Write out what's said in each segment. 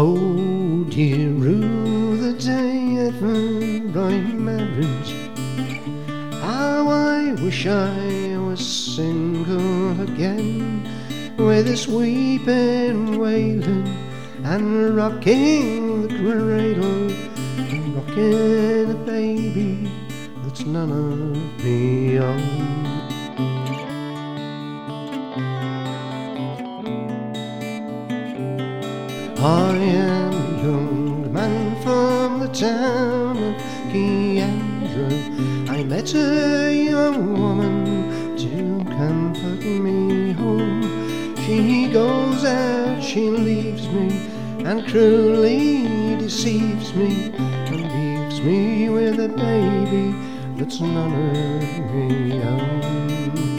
Oh, dear rue the day I married. How I wish I was single again, with this weeping, wailing, and rocking the cradle, and rocking a baby that's none of me own. I am a young man from the town of Kiandra. I met a young woman to comfort me home. She goes out, she leaves me, and cruelly deceives me, and leaves me with a baby that's none of me own.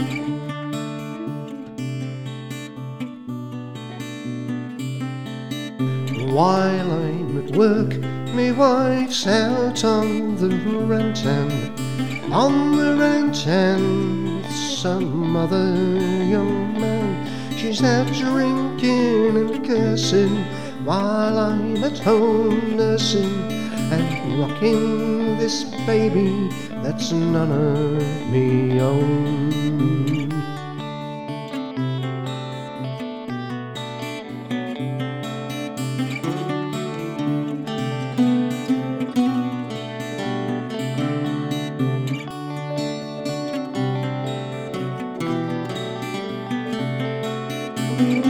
While I'm at work, me wife's out on the rent and on the rent and some other young man. She's out drinking and cursing while I'm at home nursing and rocking this baby that's none of me own. Come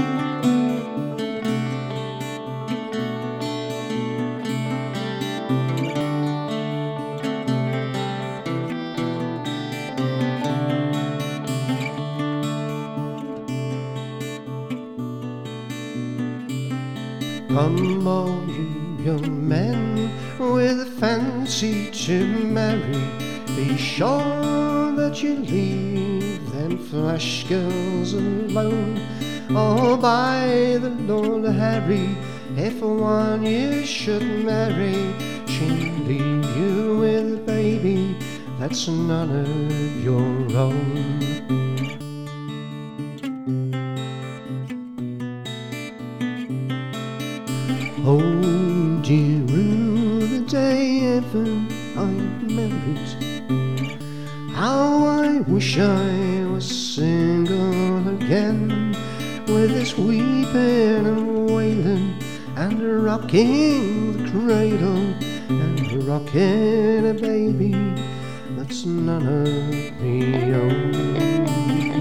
all you young men with a fancy to marry, be sure that you leave them flash girls alone. Oh, by the Lord Harry, if one you should marry, she'll leave you with a baby that's none of your own. Oh, dear rue the day ever I married. How I wish I was single again, with this weeping and wailing, and rocking the cradle, and rocking a baby that's none of me own.